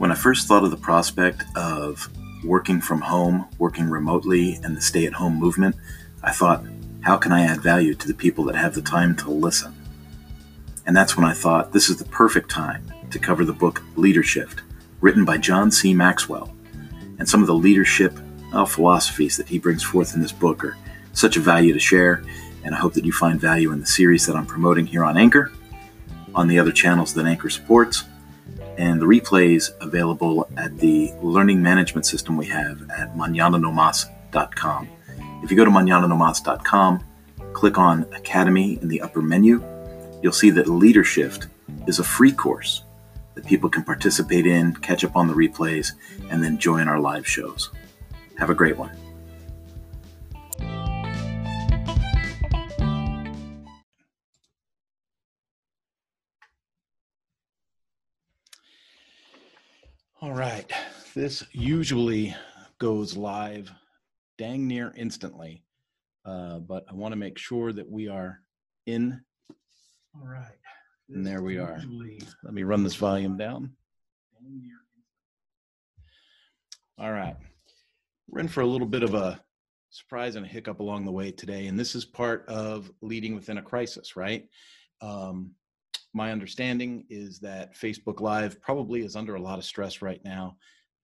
When I first thought of the prospect of working from home, working remotely, and the stay at home movement, I thought, how can I add value to the people that have the time to listen? And that's when I thought this is the perfect time to cover the book Leadershift, written by John C. Maxwell. And some of the leadership uh, philosophies that he brings forth in this book are such a value to share. And I hope that you find value in the series that I'm promoting here on Anchor, on the other channels that Anchor supports, and the replays available at the learning management system we have at manananomas.com. If you go to manananomas.com, click on Academy in the upper menu, you'll see that Leadershift is a free course that people can participate in, catch up on the replays, and then join our live shows. Have a great one. All right. This usually goes live dang near instantly, uh, but I want to make sure that we are in. All right. And there we are. Let me run this volume down. All right. We're in for a little bit of a surprise and a hiccup along the way today. And this is part of leading within a crisis, right? Um, my understanding is that Facebook Live probably is under a lot of stress right now.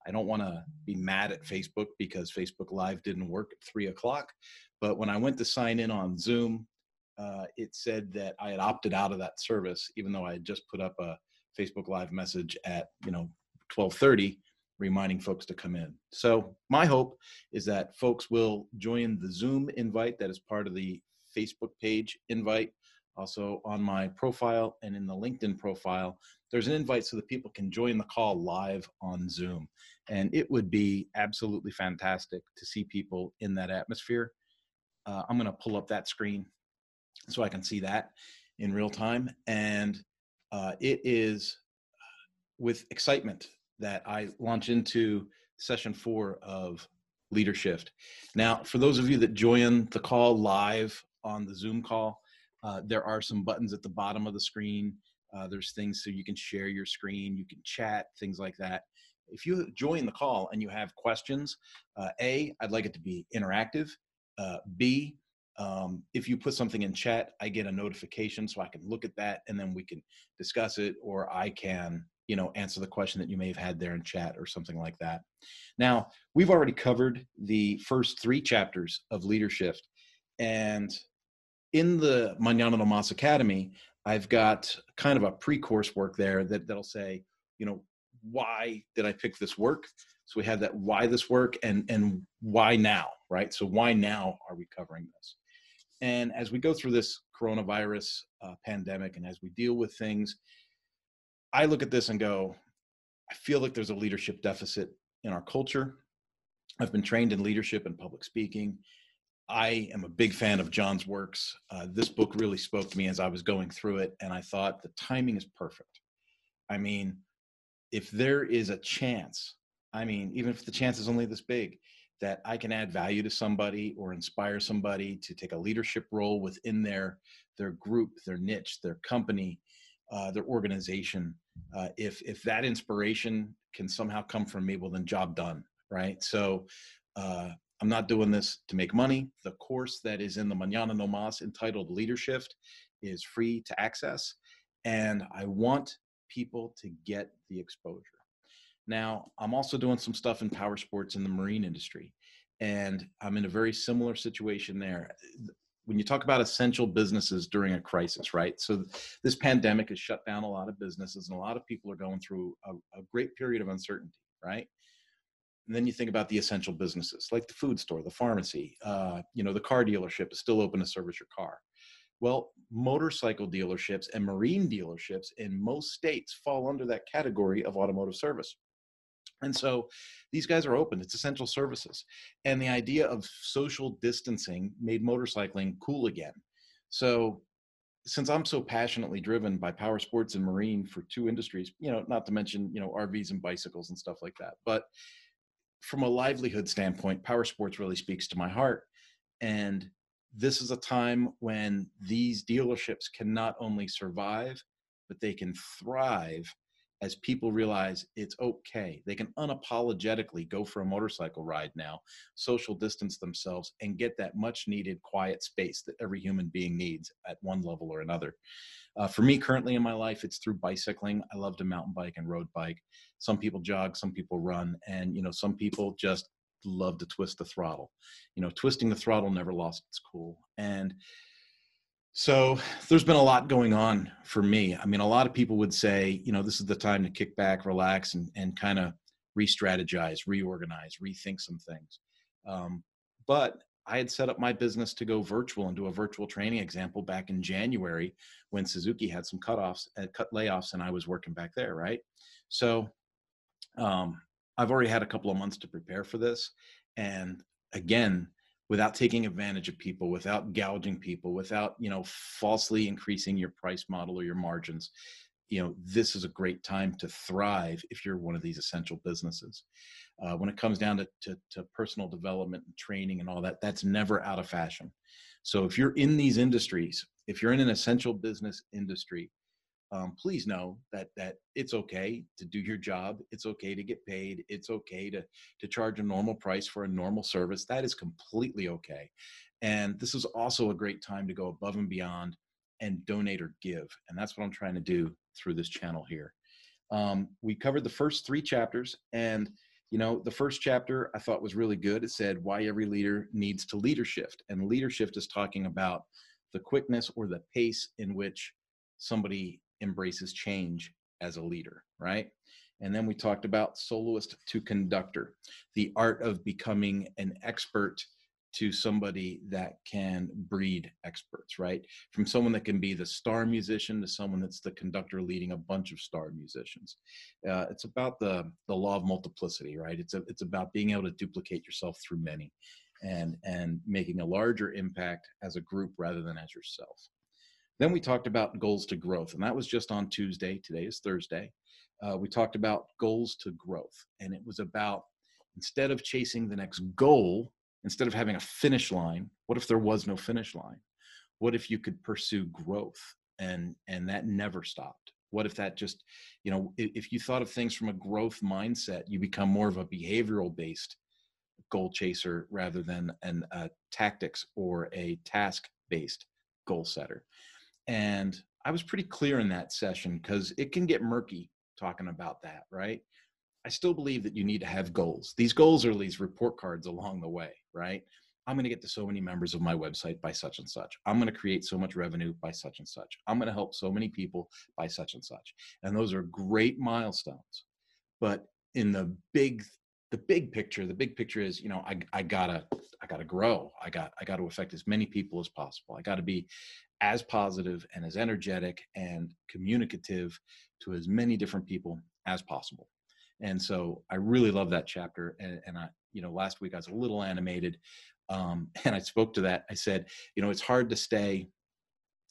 I don't want to be mad at Facebook because Facebook Live didn't work at three o'clock. But when I went to sign in on Zoom, uh, it said that I had opted out of that service, even though I had just put up a Facebook Live message at you know 12:30, reminding folks to come in. So my hope is that folks will join the Zoom invite that is part of the Facebook page invite also on my profile and in the LinkedIn profile, there's an invite so that people can join the call live on Zoom. And it would be absolutely fantastic to see people in that atmosphere. Uh, I'm going to pull up that screen so I can see that in real time. And uh, it is with excitement that I launch into session four of Leadershift. Now, for those of you that join the call live on the Zoom call, uh, there are some buttons at the bottom of the screen. Uh, there's things so you can share your screen, you can chat, things like that. If you join the call and you have questions, uh, A, I'd like it to be interactive. Uh, B, um, if you put something in chat, I get a notification so I can look at that and then we can discuss it, or I can, you know, answer the question that you may have had there in chat or something like that. Now, we've already covered the first three chapters of Leadershift, and in the Manana no Mas Academy, I've got kind of a pre-course work there that, that'll say, you know, why did I pick this work? So we have that why this work and and why now, right? So why now are we covering this? And as we go through this coronavirus uh, pandemic and as we deal with things, I look at this and go, I feel like there's a leadership deficit in our culture. I've been trained in leadership and public speaking, I am a big fan of John's works. Uh, this book really spoke to me as I was going through it, and I thought the timing is perfect. I mean, if there is a chance, I mean, even if the chance is only this big, that I can add value to somebody or inspire somebody to take a leadership role within their their group, their niche, their company, uh, their organization. Uh, if if that inspiration can somehow come from me, well, then job done, right? So uh, I'm not doing this to make money. The course that is in the Manana No Mas entitled Leadershift is free to access. And I want people to get the exposure. Now, I'm also doing some stuff in power sports in the marine industry. And I'm in a very similar situation there. When you talk about essential businesses during a crisis, right? So, this pandemic has shut down a lot of businesses, and a lot of people are going through a, a great period of uncertainty, right? And then you think about the essential businesses like the food store, the pharmacy, uh, you know, the car dealership is still open to service your car. Well, motorcycle dealerships and marine dealerships in most states fall under that category of automotive service. And so these guys are open, it's essential services. And the idea of social distancing made motorcycling cool again. So since I'm so passionately driven by power sports and marine for two industries, you know, not to mention, you know, RVs and bicycles and stuff like that, but from a livelihood standpoint, power sports really speaks to my heart. And this is a time when these dealerships can not only survive, but they can thrive as people realize it's okay. They can unapologetically go for a motorcycle ride now, social distance themselves, and get that much needed quiet space that every human being needs at one level or another. Uh, for me, currently in my life, it's through bicycling. I love to mountain bike and road bike. Some people jog, some people run, and you know, some people just love to twist the throttle. You know, twisting the throttle never lost its cool. And so there's been a lot going on for me. I mean, a lot of people would say, you know, this is the time to kick back, relax, and, and kind of re strategize, reorganize, rethink some things. Um, but I had set up my business to go virtual and do a virtual training example back in January when Suzuki had some cutoffs and uh, cut layoffs, and I was working back there, right? So um, I've already had a couple of months to prepare for this. And again, without taking advantage of people without gouging people without you know falsely increasing your price model or your margins you know this is a great time to thrive if you're one of these essential businesses. Uh, when it comes down to, to, to personal development and training and all that that's never out of fashion. So if you're in these industries if you're in an essential business industry um, please know that that it's okay to do your job it's okay to get paid it's okay to to charge a normal price for a normal service that is completely okay. And this is also a great time to go above and beyond and donate or give and that's what i'm trying to do through this channel here. Um, we covered the first three chapters and you know the first chapter i thought was really good. It said why every leader needs to leadershift and leadership is talking about the quickness or the pace in which somebody embraces change as a leader, right? And then we talked about soloist to conductor, the art of becoming an expert to somebody that can breed experts, right? From someone that can be the star musician to someone that's the conductor leading a bunch of star musicians. Uh, it's about the the law of multiplicity, right? It's a, it's about being able to duplicate yourself through many, and and making a larger impact as a group rather than as yourself. Then we talked about goals to growth, and that was just on Tuesday. Today is Thursday. Uh, we talked about goals to growth, and it was about instead of chasing the next goal, instead of having a finish line, what if there was no finish line? What if you could pursue growth and and that never stopped? What if that just, you know, if you thought of things from a growth mindset, you become more of a behavioral based goal chaser rather than an a tactics or a task based goal setter and I was pretty clear in that session because it can get murky talking about that, right? I still believe that you need to have goals. These goals are these report cards along the way, right? I'm going to get to so many members of my website by such and such. I'm going to create so much revenue by such and such. I'm going to help so many people by such and such. And those are great milestones. But in the big the big picture, the big picture is, you know, I I got to I got to grow. I got I got to affect as many people as possible. I got to be as positive and as energetic and communicative to as many different people as possible. And so I really love that chapter. And, and I, you know, last week I was a little animated um, and I spoke to that. I said, you know, it's hard to stay,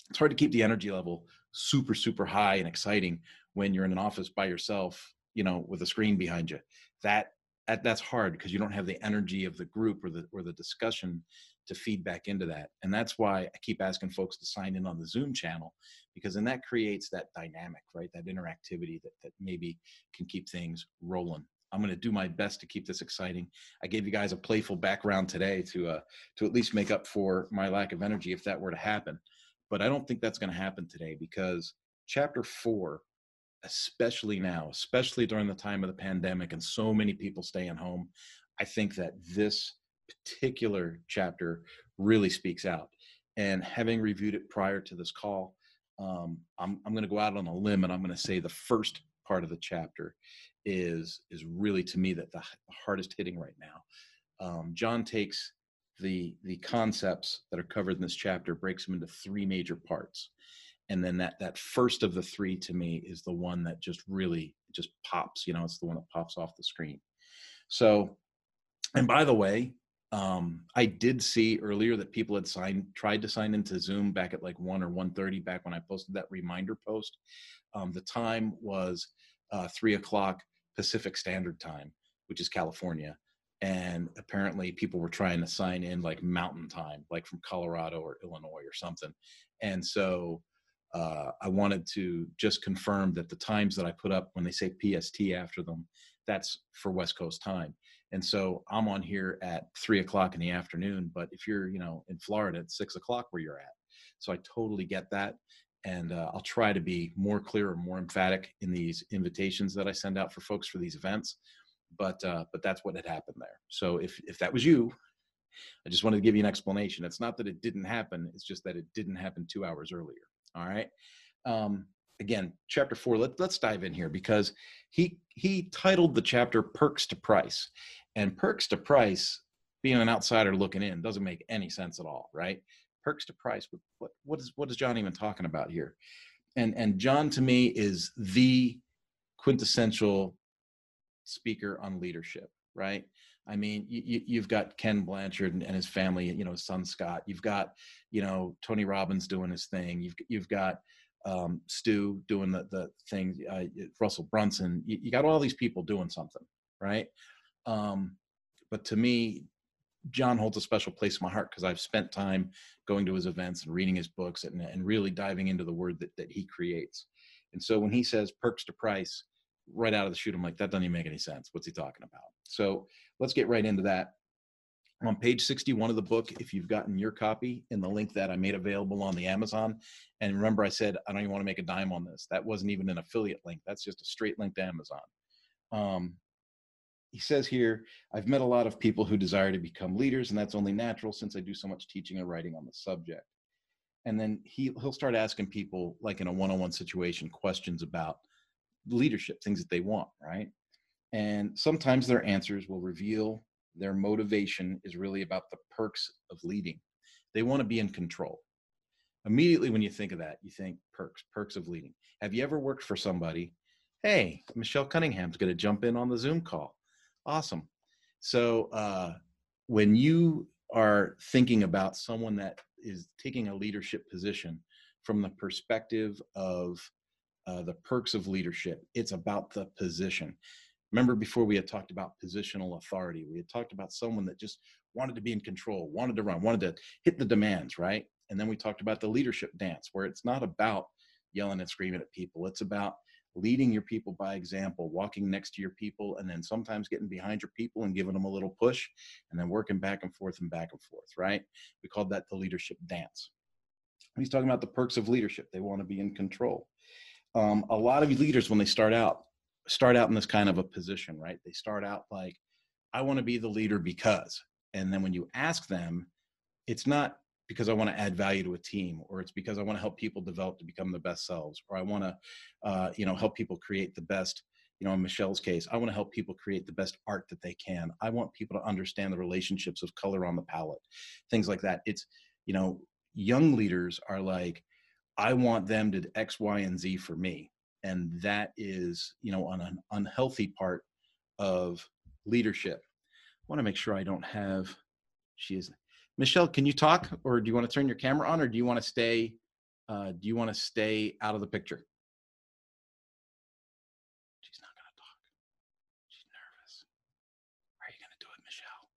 it's hard to keep the energy level super, super high and exciting when you're in an office by yourself, you know, with a screen behind you. That, that that's hard because you don't have the energy of the group or the or the discussion to feed back into that. And that's why I keep asking folks to sign in on the Zoom channel because then that creates that dynamic, right? That interactivity that, that maybe can keep things rolling. I'm going to do my best to keep this exciting. I gave you guys a playful background today to uh, to at least make up for my lack of energy if that were to happen. But I don't think that's going to happen today because chapter four, especially now, especially during the time of the pandemic and so many people staying home, I think that this particular chapter really speaks out. And having reviewed it prior to this call, um, I'm, I'm going to go out on a limb and I'm going to say the first part of the chapter is is really to me that the hardest hitting right now. Um, John takes the the concepts that are covered in this chapter, breaks them into three major parts, and then that that first of the three to me is the one that just really just pops. You know, it's the one that pops off the screen. So, and by the way, um, I did see earlier that people had signed, tried to sign into Zoom back at like one or 1.30 back when I posted that reminder post. Um, the time was uh, three o'clock Pacific Standard Time, which is California. And apparently people were trying to sign in like mountain time, like from Colorado or Illinois or something. And so uh, I wanted to just confirm that the times that I put up when they say PST after them, that's for West Coast time. And so I'm on here at three o'clock in the afternoon, but if you're, you know, in Florida, it's six o'clock where you're at. So I totally get that. And uh, I'll try to be more clear or more emphatic in these invitations that I send out for folks for these events. But uh, but that's what had happened there. So if if that was you, I just wanted to give you an explanation. It's not that it didn't happen; it's just that it didn't happen two hours earlier. All right. Um, again, chapter four. Let, let's dive in here because he he titled the chapter "Perks to Price," and perks to price. Being an outsider looking in doesn't make any sense at all, right? Perks to price. What what is what is John even talking about here? And and John to me is the quintessential speaker on leadership, right? I mean, you, you've got Ken Blanchard and, his family, you know, son Scott. You've got, you know, Tony Robbins doing his thing. You've you've got um, Stu doing the the thing. Uh, Russell Brunson. You, you, got all these people doing something, right? Um, but to me, John holds a special place in my heart because I've spent time going to his events and reading his books and, and really diving into the word that, that he creates. And so when he says perks to price, right out of the chute, I'm like, that doesn't even make any sense. What's he talking about? So let's get right into that. On page 61 of the book, if you've gotten your copy in the link that I made available on the Amazon, and remember I said I don't even want to make a dime on this. That wasn't even an affiliate link. That's just a straight link to Amazon. Um, he says here, I've met a lot of people who desire to become leaders, and that's only natural since I do so much teaching and writing on the subject. And then he, he'll start asking people, like in a one on one situation, questions about leadership, things that they want, right? And sometimes their answers will reveal their motivation is really about the perks of leading. They want to be in control. Immediately, when you think of that, you think perks, perks of leading. Have you ever worked for somebody? Hey, Michelle Cunningham's going to jump in on the Zoom call. Awesome. So, uh, when you are thinking about someone that is taking a leadership position from the perspective of uh, the perks of leadership. It's about the position. Remember before we had talked about positional authority, we had talked about someone that just wanted to be in control, wanted to run, wanted to hit the demands, right? And then we talked about the leadership dance, where it's not about yelling and screaming at people. It's about leading your people by example, walking next to your people, and then sometimes getting behind your people and giving them a little push, and then working back and forth and back and forth, right? We called that the leadership dance. He's talking about the perks of leadership. They want to be in control um, a lot of leaders when they start out start out in this kind of a position right? They start out like i want to be the leader because and then when you ask them it's not because i want to add value to a team or it's because i want to help people develop to become the best selves or i want to uh, you know help people create the best you know in michelle's case i want to help people create the best art that they can. I want people to understand the relationships of color on the palette things like that. It's you know young leaders are like I want them to X, Y, and Z for me. And that is, you know, on an unhealthy part of leadership. I want to make sure I don't have, she is, Michelle, can you talk or do you want to turn your camera on or do you want to stay, uh, do you want to stay out of the picture? She's not going to talk. She's nervous. Are you going to do it, Michelle?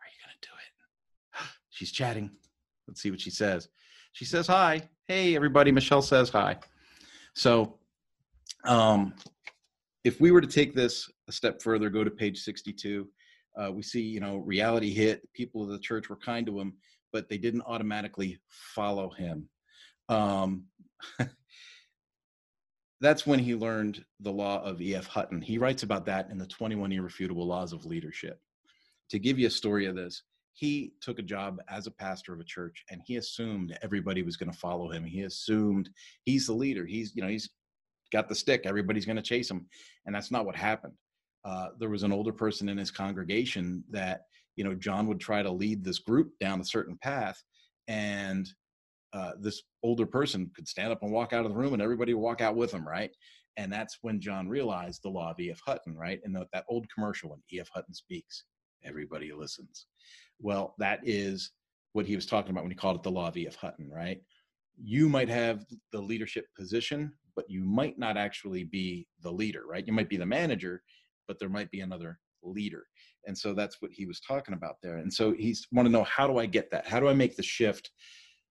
Are you going to do it? She's chatting. Let's see what she says. She says hi. Hey, everybody. Michelle says hi. So, um, if we were to take this a step further, go to page 62, uh, we see, you know, reality hit. People of the church were kind to him, but they didn't automatically follow him. Um, that's when he learned the law of E.F. Hutton. He writes about that in the 21 Irrefutable Laws of Leadership. To give you a story of this, he took a job as a pastor of a church and he assumed everybody was going to follow him he assumed he's the leader he's you know he's got the stick everybody's going to chase him. And that's not what happened. Uh, there was an older person in his congregation that you know john would try to lead this group down a certain path and uh, this older person could stand up and walk out of the room and everybody would walk out with him right? And that's when john realized the law of ef hutton right? And the, that old commercial when ef hutton speaks everybody listens. Well, that is what he was talking about when he called it the law of E.F. Hutton, right? You might have the leadership position, but you might not actually be the leader, right? You might be the manager, but there might be another leader. And so that's what he was talking about there. And so he's want to know how do I get that? How do I make the shift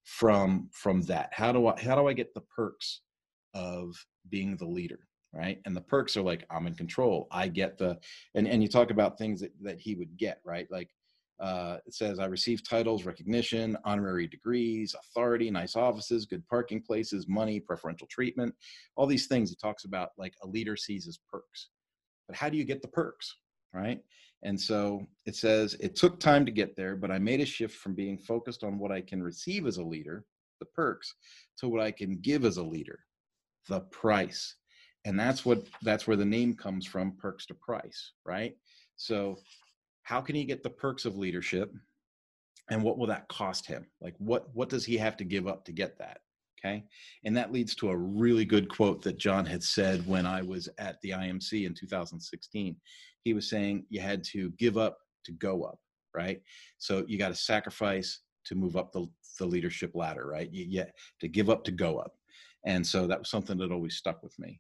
from from that how do i how do i get the perks of being the leader right and the perks are like i'm in control i get the and and you talk about things that that he would get right like uh, it says i receive titles recognition honorary degrees authority nice offices good parking places money preferential treatment. All these things he talks about like a leader sees as perks. But how do you get the perks right? And so it says it took time to get there but i made a shift from being focused on what i can receive as a leader the perks to what i can give as a leader the price. And that's what that's where the name comes from perks to price right? So how can he get the perks of leadership and what will that cost him? Like what what does he have to give up to get that? Okay? And that leads to a really good quote that john had said when i was at the imc in 2016 he was saying you had to give up to go up right? So you got to sacrifice to move up the, the leadership ladder right? You, you to give up to go up. And so that was something that always stuck with me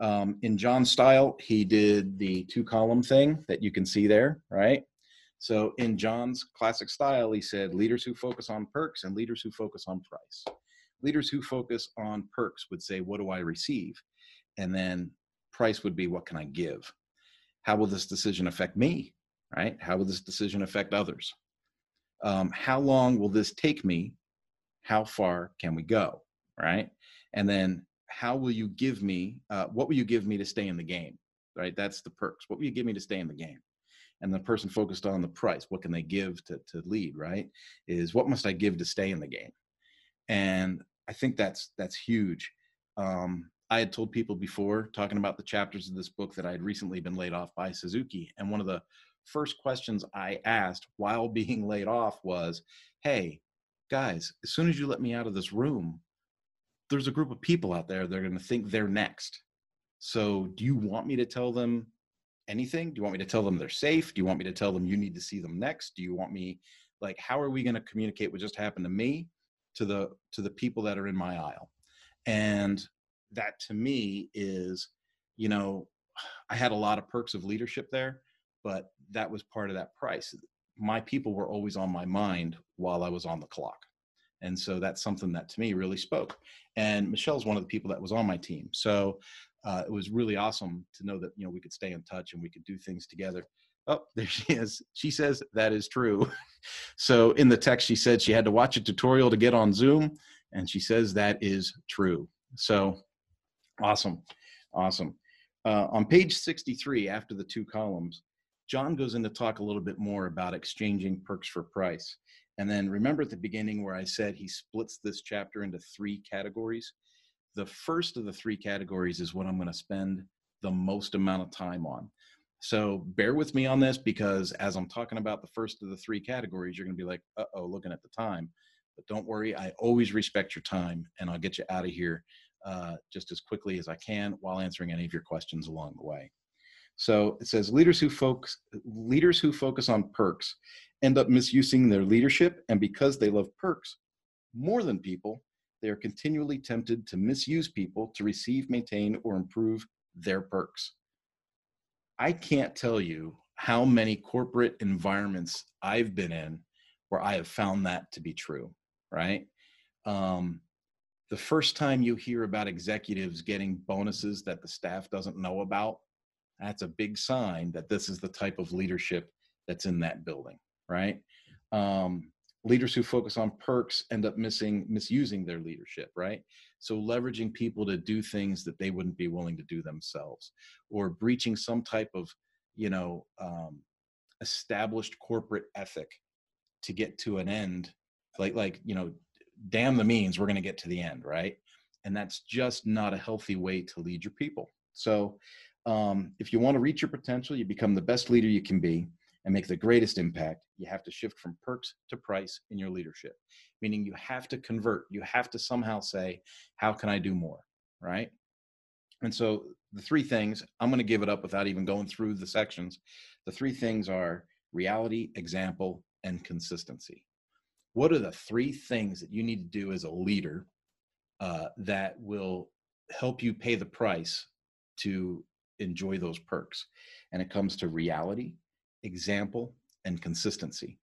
um, in John's style, he did the two column thing that you can see there, right? So in John's classic style, he said leaders who focus on perks and leaders who focus on price. Leaders who focus on perks would say, What do I receive? And then price would be, What can I give? How will this decision affect me? Right? How will this decision affect others? Um, how long will this take me? How far can we go? Right? And then how will you give me uh, what will you give me to stay in the game right? That's the perks. What will you give me to stay in the game? And the person focused on the price what can they give to, to lead right? Is what must i give to stay in the game? And i think that's that's huge. Um, i had told people before talking about the chapters of this book that i had recently been laid off by suzuki and one of the first questions i asked while being laid off was hey guys as soon as you let me out of this room there's a group of people out there that are going to think they're next. So, do you want me to tell them anything? Do you want me to tell them they're safe? Do you want me to tell them you need to see them next? Do you want me like how are we going to communicate what just happened to me to the to the people that are in my aisle? And that to me is, you know, I had a lot of perks of leadership there, but that was part of that price. My people were always on my mind while I was on the clock. And so that's something that to me really spoke. And Michelle's one of the people that was on my team. So uh, it was really awesome to know that, you know, we could stay in touch and we could do things together. Oh, there she is. She says that is true. so in the text, she said she had to watch a tutorial to get on Zoom. And she says that is true. So awesome. Awesome. Uh, on page 63, after the two columns, John goes in to talk a little bit more about exchanging perks for price. And then remember at the beginning where I said he splits this chapter into three categories? The first of the three categories is what I'm going to spend the most amount of time on. So bear with me on this because as I'm talking about the first of the three categories, you're going to be like, uh oh, looking at the time. But don't worry, I always respect your time and I'll get you out of here uh, just as quickly as I can while answering any of your questions along the way. So it says leaders who focus leaders who focus on perks end up misusing their leadership, and because they love perks more than people, they are continually tempted to misuse people to receive, maintain, or improve their perks. I can't tell you how many corporate environments I've been in where I have found that to be true, right? Um, the first time you hear about executives getting bonuses that the staff doesn't know about, that's a big sign that this is the type of leadership that's in that building right? Um, leaders who focus on perks end up missing misusing their leadership right? So leveraging people to do things that they wouldn't be willing to do themselves or breaching some type of you know um, established corporate ethic to get to an end like like you know damn the means we're going to get to the end right? And that's just not a healthy way to lead your people. So um, if you want to reach your potential you become the best leader you can be and make the greatest impact, you have to shift from perks to price in your leadership, meaning you have to convert. You have to somehow say, How can I do more? Right. And so the three things, I'm going to give it up without even going through the sections. The three things are reality, example, and consistency. What are the three things that you need to do as a leader uh, that will help you pay the price to enjoy those perks? And it comes to reality, example, and consistency.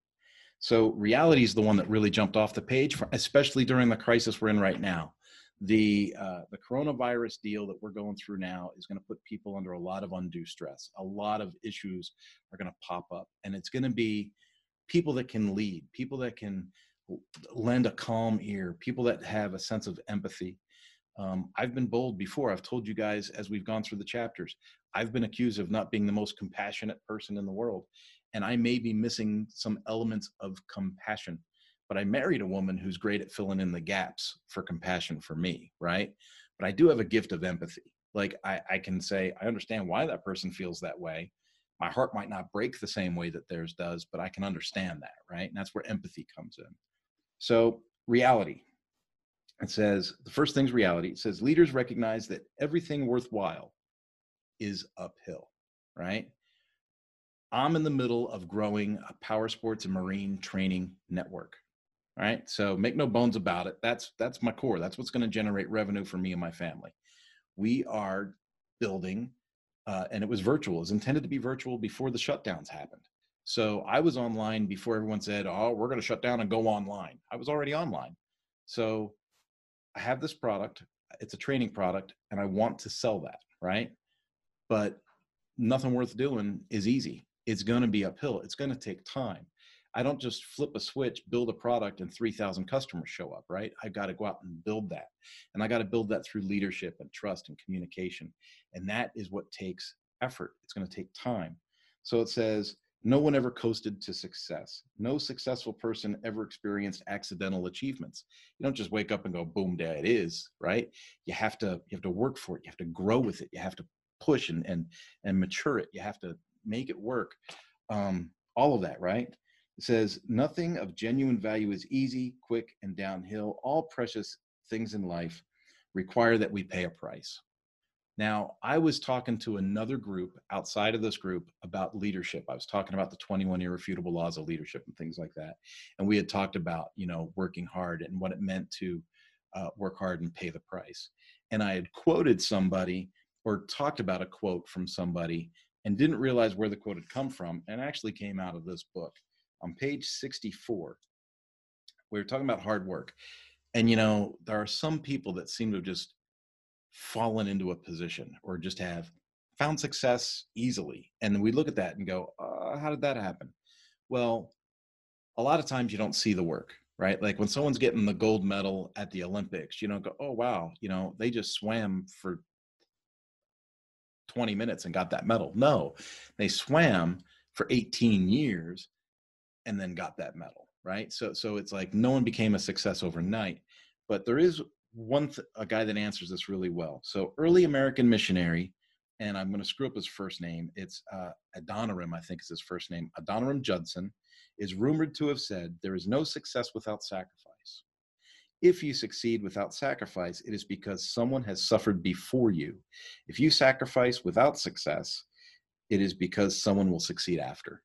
So reality is the one that really jumped off the page, for, especially during the crisis we're in right now. The uh, the coronavirus deal that we're going through now is going to put people under a lot of undue stress. A lot of issues are going to pop up, and it's going to be people that can lead, people that can lend a calm ear, people that have a sense of empathy. Um, I've been bold before. I've told you guys as we've gone through the chapters. I've been accused of not being the most compassionate person in the world, and I may be missing some elements of compassion. But I married a woman who's great at filling in the gaps for compassion for me, right? But I do have a gift of empathy. Like I, I can say, I understand why that person feels that way. My heart might not break the same way that theirs does, but I can understand that, right? And that's where empathy comes in. So, reality. It says the first thing's reality. It says leaders recognize that everything worthwhile is uphill, right? I'm in the middle of growing a power sports and marine training network. Right. So make no bones about it. That's that's my core. That's what's going to generate revenue for me and my family. We are building, uh, and it was virtual. It was intended to be virtual before the shutdowns happened. So I was online before everyone said, "Oh, we're going to shut down and go online." I was already online. So I have this product. It's a training product, and I want to sell that. Right. But nothing worth doing is easy it's going to be uphill. It's going to take time. I don't just flip a switch, build a product, and 3,000 customers show up, right? I've got to go out and build that. And I got to build that through leadership and trust and communication. And that is what takes effort. It's going to take time. So it says, no one ever coasted to success. No successful person ever experienced accidental achievements. You don't just wake up and go, boom, there it is, right? You have to you have to work for it. You have to grow with it. You have to push and and and mature it. You have to make it work. Um, all of that, right? It says, nothing of genuine value is easy, quick, and downhill. All precious things in life require that we pay a price. Now, I was talking to another group outside of this group about leadership. I was talking about the 21 irrefutable laws of leadership and things like that. And we had talked about, you know, working hard and what it meant to uh, work hard and pay the price. And I had quoted somebody or talked about a quote from somebody and didn't realize where the quote had come from and actually came out of this book. On page 64, we were talking about hard work. And, you know, there are some people that seem to have just fallen into a position or just have found success easily. And we look at that and go, uh, how did that happen? Well, a lot of times you don't see the work, right? Like when someone's getting the gold medal at the Olympics, you don't go, oh, wow, you know, they just swam for 20 minutes and got that medal. No, they swam for 18 years and then got that medal, right? So so it's like no one became a success overnight, but there is one th- a guy that answers this really well. So early American missionary, and I'm going to screw up his first name. It's uh, Adoniram, I think is his first name. Adoniram Judson is rumored to have said, "There is no success without sacrifice." If you succeed without sacrifice, it is because someone has suffered before you. If you sacrifice without success, it is because someone will succeed after.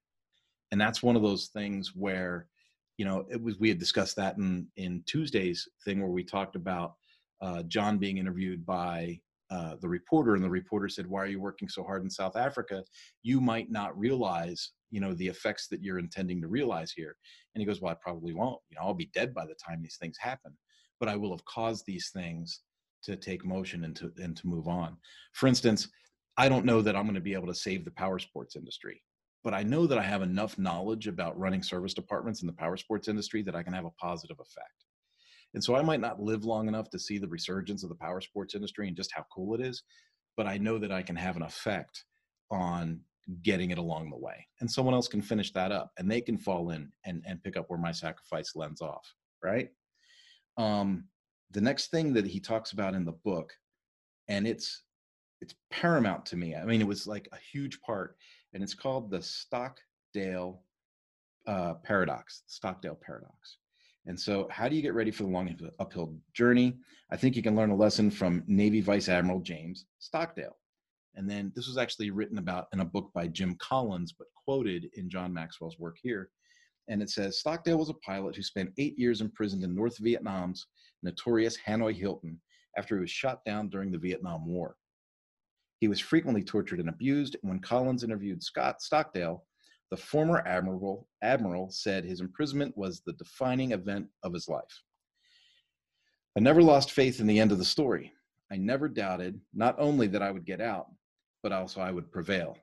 And that's one of those things where, you know, it was we had discussed that in in Tuesday's thing where we talked about uh, John being interviewed by uh, the reporter, and the reporter said, "Why are you working so hard in South Africa? You might not realize, you know, the effects that you're intending to realize here." And he goes, "Well, I probably won't. You know, I'll be dead by the time these things happen." But I will have caused these things to take motion and to and to move on. For instance, I don't know that I'm going to be able to save the power sports industry, but I know that I have enough knowledge about running service departments in the power sports industry that I can have a positive effect. And so I might not live long enough to see the resurgence of the power sports industry and just how cool it is, but I know that I can have an effect on getting it along the way. And someone else can finish that up and they can fall in and, and pick up where my sacrifice lends off, right? Um, the next thing that he talks about in the book, and it's it's paramount to me. I mean, it was like a huge part, and it's called the Stockdale uh, paradox. Stockdale paradox. And so, how do you get ready for the long uphill journey? I think you can learn a lesson from Navy Vice Admiral James Stockdale. And then this was actually written about in a book by Jim Collins, but quoted in John Maxwell's work here and it says Stockdale was a pilot who spent eight years imprisoned in North Vietnam's notorious Hanoi Hilton after he was shot down during the Vietnam War. He was frequently tortured and abused, and when Collins interviewed Scott Stockdale The former admiral, admiral said his imprisonment was the defining event of his life. I never lost faith in the end of the story. I never doubted not only that I would get out, but also I would prevail.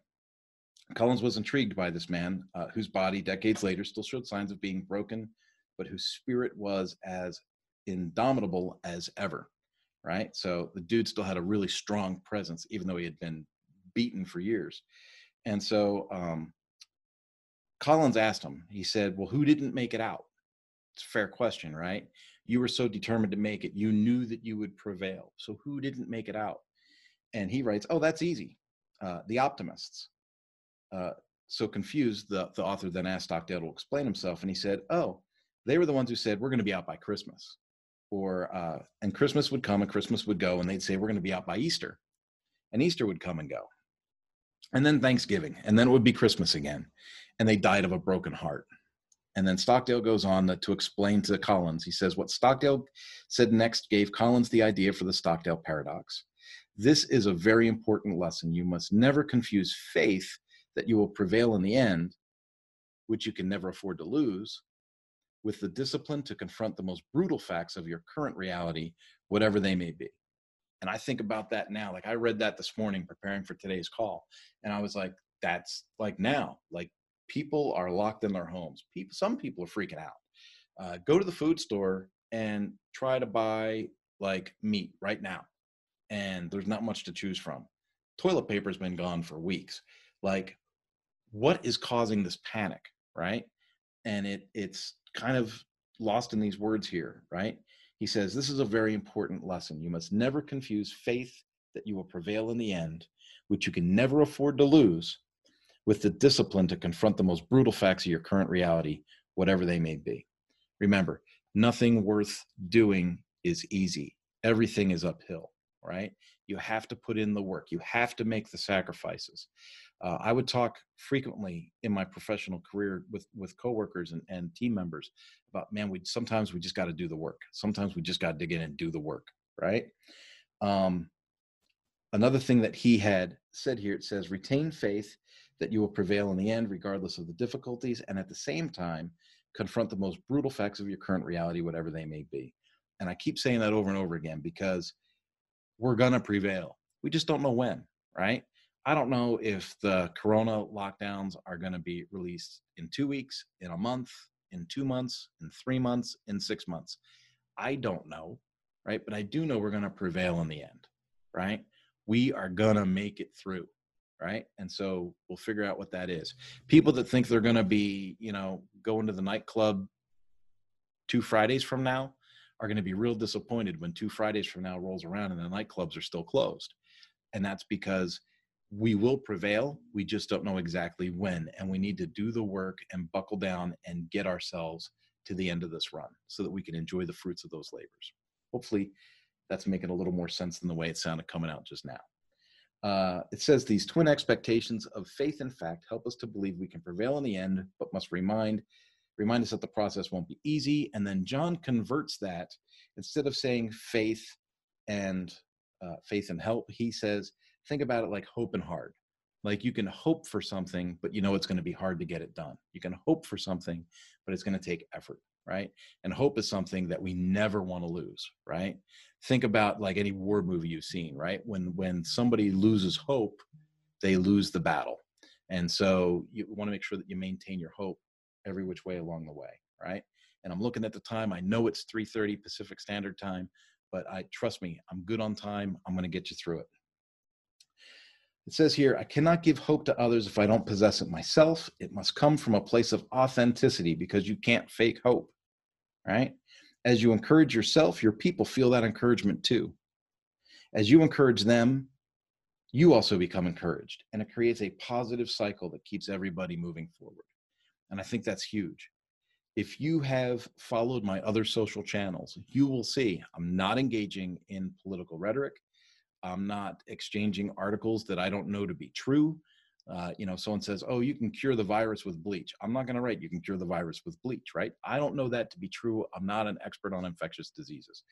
Collins was intrigued by this man, uh, whose body decades later still showed signs of being broken, but whose spirit was as indomitable as ever. Right. So the dude still had a really strong presence, even though he had been beaten for years. And so um, Collins asked him, he said, Well, who didn't make it out? It's a fair question, right? You were so determined to make it. You knew that you would prevail. So who didn't make it out? And he writes, Oh, that's easy. Uh, the optimists. Uh, so confused, the, the author then asked Stockdale to explain himself. And he said, Oh, they were the ones who said, We're going to be out by Christmas. Or, uh, and Christmas would come and Christmas would go. And they'd say, We're going to be out by Easter. And Easter would come and go. And then Thanksgiving. And then it would be Christmas again. And they died of a broken heart. And then Stockdale goes on to explain to Collins. He says, What Stockdale said next gave Collins the idea for the Stockdale paradox. This is a very important lesson. You must never confuse faith that you will prevail in the end, which you can never afford to lose, with the discipline to confront the most brutal facts of your current reality, whatever they may be. And I think about that now. Like I read that this morning preparing for today's call, and I was like, that's like now. Like people are locked in their homes. People, some people are freaking out. Uh, go to the food store and try to buy like meat right now, and there's not much to choose from. Toilet paper's been gone for weeks. Like, what is causing this panic, right? And it it's kind of lost in these words here, right? He says, This is a very important lesson. You must never confuse faith that you will prevail in the end, which you can never afford to lose, with the discipline to confront the most brutal facts of your current reality, whatever they may be. Remember, nothing worth doing is easy, everything is uphill, right? You have to put in the work, you have to make the sacrifices. Uh, I would talk frequently in my professional career with with coworkers and, and team members about man, we sometimes we just got to do the work. Sometimes we just got to dig in and do the work, right? Um, another thing that he had said here it says retain faith that you will prevail in the end, regardless of the difficulties, and at the same time, confront the most brutal facts of your current reality, whatever they may be. And I keep saying that over and over again because we're to prevail. We just don't know when, right? I don't know if the corona lockdowns are going to be released in two weeks, in a month, in two months, in three months, in six months. I don't know, right? But I do know we're going to prevail in the end, right? We are going to make it through right? And so we'll figure out what that is. People that think they're going to be, you know, going to the nightclub two Fridays from now are going to be real disappointed when two Fridays from now rolls around and the nightclubs are still closed. And that's because we will prevail. We just don't know exactly when. And we need to do the work and buckle down and get ourselves to the end of this run so that we can enjoy the fruits of those labors. Hopefully, that's making a little more sense than the way it sounded coming out just now. Uh, it says these twin expectations of faith and fact help us to believe we can prevail in the end, but must remind remind us that the process won't be easy. And then John converts that instead of saying faith and uh, faith and help, he says think about it like hope and hard. Like you can hope for something, but you know it's going to be hard to get it done. You can hope for something, but it's going to take effort right? And hope is something that we never want to lose, right? Think about like any war movie you've seen, right? When when somebody loses hope, they lose the battle. And so you want to make sure that you maintain your hope every which way along the way, right? And I'm looking at the time. I know it's 3:30 Pacific Standard Time, but I trust me, I'm good on time. I'm going to get you through it. It says here, I cannot give hope to others if I don't possess it myself. It must come from a place of authenticity because you can't fake hope right? As you encourage yourself, your people feel that encouragement too. As you encourage them, you also become encouraged, and it creates a positive cycle that keeps everybody moving forward. And I think that's huge. If you have followed my other social channels, you will see I'm not engaging in political rhetoric. I'm not exchanging articles that I don't know to be true uh, you know, someone says, "Oh, you can cure the virus with bleach." I'm not going to write, "You can cure the virus with bleach," right? I don't know that to be true. I'm not an expert on infectious diseases,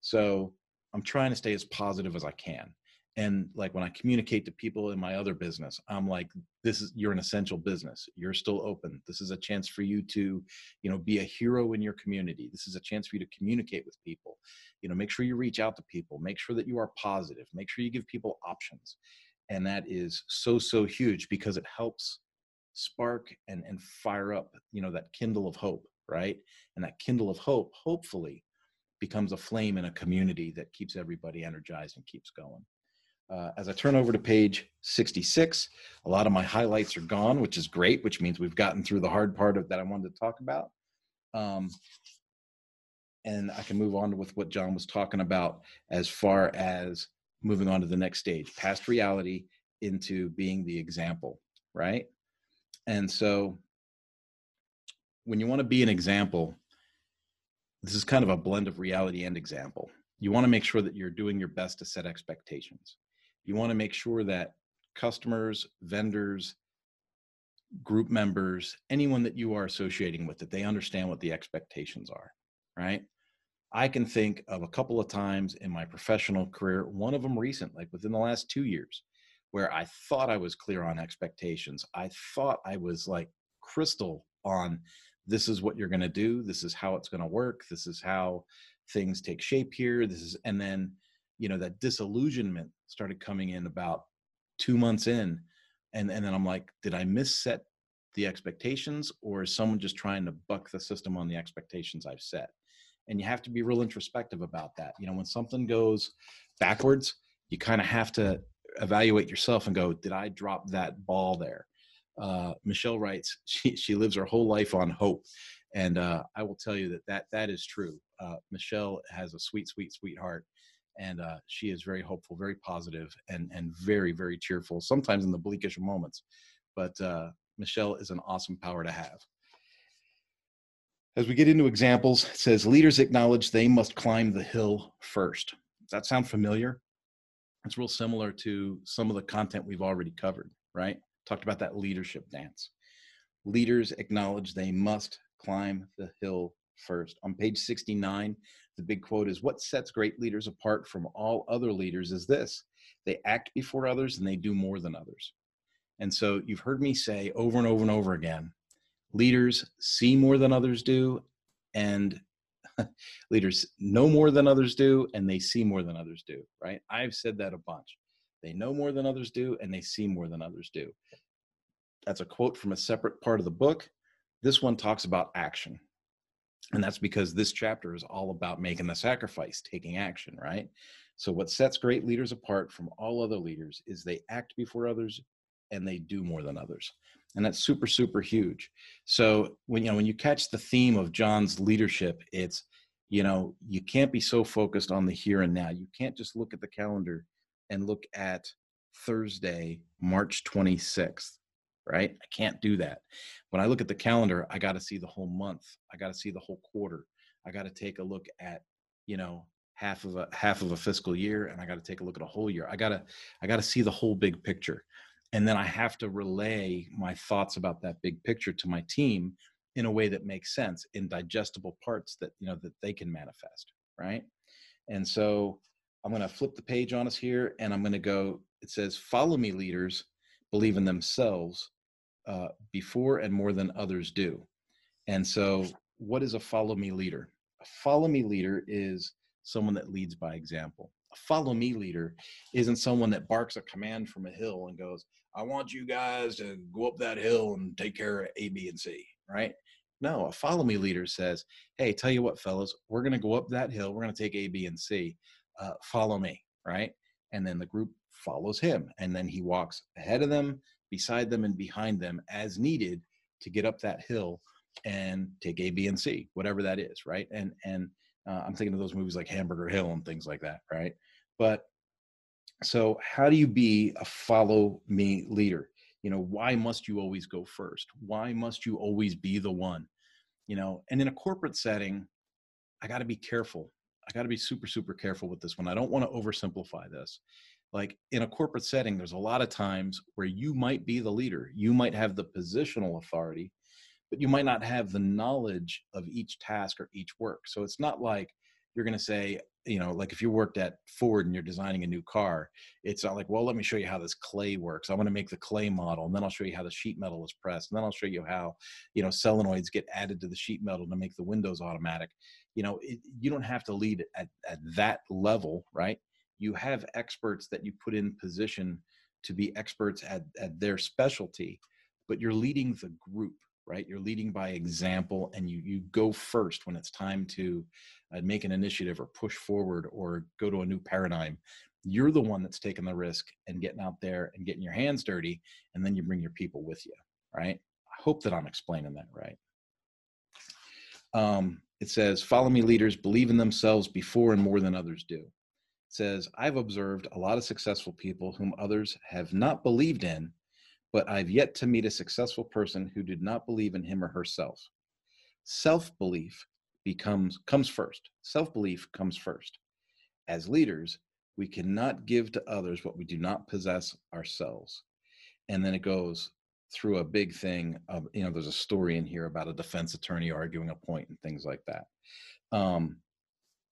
so I'm trying to stay as positive as I can. And like when i communicate to people in my other business i'm like this is you're an essential business. You're still open. This is a chance for you to you know be a hero in your community. This is a chance for you to communicate with people. You know make sure you reach out to people. Make sure that you are positive. Make sure you give people options. And that is so so huge because it helps spark and and fire up you know that kindle of hope right? And that kindle of hope hopefully becomes a flame in a community that keeps everybody energized and keeps going uh, as I turn over to page 66, a lot of my highlights are gone, which is great, which means we've gotten through the hard part of that I wanted to talk about. Um, and I can move on with what John was talking about as far as moving on to the next stage, past reality into being the example, right? And so when you want to be an example, this is kind of a blend of reality and example. You want to make sure that you're doing your best to set expectations you want to make sure that customers, vendors, group members, anyone that you are associating with, that they understand what the expectations are, right? I can think of a couple of times in my professional career, one of them recent, like within the last two years, where I thought I was clear on expectations. I thought I was like crystal on this is what you're going to do, this is how it's going to work, this is how things take shape here, this is, and then you know that disillusionment started coming in about two months in and and then i'm like did i misset the expectations or is someone just trying to buck the system on the expectations i've set? And you have to be real introspective about that. You know when something goes backwards you kind of have to evaluate yourself and go did i drop that ball there? Uh, michelle writes she, she lives her whole life on hope. And uh, i will tell you that that that is true. Uh, michelle has a sweet sweet sweetheart and uh, she is very hopeful, very positive, and and very very cheerful. Sometimes in the bleakish moments, but uh, Michelle is an awesome power to have. As we get into examples, it says leaders acknowledge they must climb the hill first. Does that sound familiar? It's real similar to some of the content we've already covered, right? Talked about that leadership dance. Leaders acknowledge they must climb the hill first. On page 69, the big quote is what sets great leaders apart from all other leaders is this they act before others and they do more than others. And so you've heard me say over and over and over again leaders see more than others do, and leaders know more than others do, and they see more than others do, right? I've said that a bunch. They know more than others do, and they see more than others do. That's a quote from a separate part of the book. This one talks about action. And that's because this chapter is all about making the sacrifice, taking action, right? So, what sets great leaders apart from all other leaders is they act before others and they do more than others. And that's super, super huge. So, when you know, when you catch the theme of John's leadership, it's, you know, you can't be so focused on the here and now. You can't just look at the calendar and look at Thursday, March 26th right? I can't do that. When I look at the calendar, I got to see the whole month. I got to see the whole quarter. I got to take a look at, you know, half of a half of a fiscal year and I got to take a look at a whole year. I got to I got to see the whole big picture. And then I have to relay my thoughts about that big picture to my team in a way that makes sense in digestible parts that, you know, that they can manifest, right? And so I'm going to flip the page on us here and I'm going to go it says follow me leaders believe in themselves uh, before and more than others do. And so, what is a follow me leader? A follow me leader is someone that leads by example. A follow me leader isn't someone that barks a command from a hill and goes, I want you guys to go up that hill and take care of A, B, and C, right? No, a follow me leader says, Hey, tell you what, fellas, we're going to go up that hill. We're going to take A, B, and C. Uh, follow me, right? And then the group follows him. And then he walks ahead of them, beside them, and behind them as needed to get up that hill and take A, B, and C, whatever that is, right? And and uh, I'm thinking of those movies like Hamburger Hill and things like that, right? But so how do you be a follow me leader? You know, why must you always go first? Why must you always be the one? You know, and in a corporate setting, I got to be careful. I got to be super, super careful with this one. I don't want to oversimplify this like in a corporate setting there's a lot of times where you might be the leader you might have the positional authority but you might not have the knowledge of each task or each work. So it's not like you're going to say you know like if you worked at ford and you're designing a new car it's not like well let me show you how this clay works. I want to make the clay model and then i'll show you how the sheet metal is pressed and then i'll show you how you know solenoids get added to the sheet metal to make the windows automatic. You know it, you don't have to lead at, at that level right you have experts that you put in position to be experts at, at their specialty but you're leading the group right? You're leading by example and you you go first when it's time to uh, make an initiative or push forward or go to a new paradigm. You're the one that's taking the risk and getting out there and getting your hands dirty and then you bring your people with you right? I hope that i'm explaining that right. Um, it says follow me leaders. Believe in themselves before and more than others do says i've observed a lot of successful people whom others have not believed in but i've yet to meet a successful person who did not believe in him or herself self-belief becomes comes first. Self-belief comes first. As leaders, we cannot give to others what we do not possess ourselves. And then it goes through a big thing of you know there's a story in here about a defense attorney arguing a point and things like that. Um,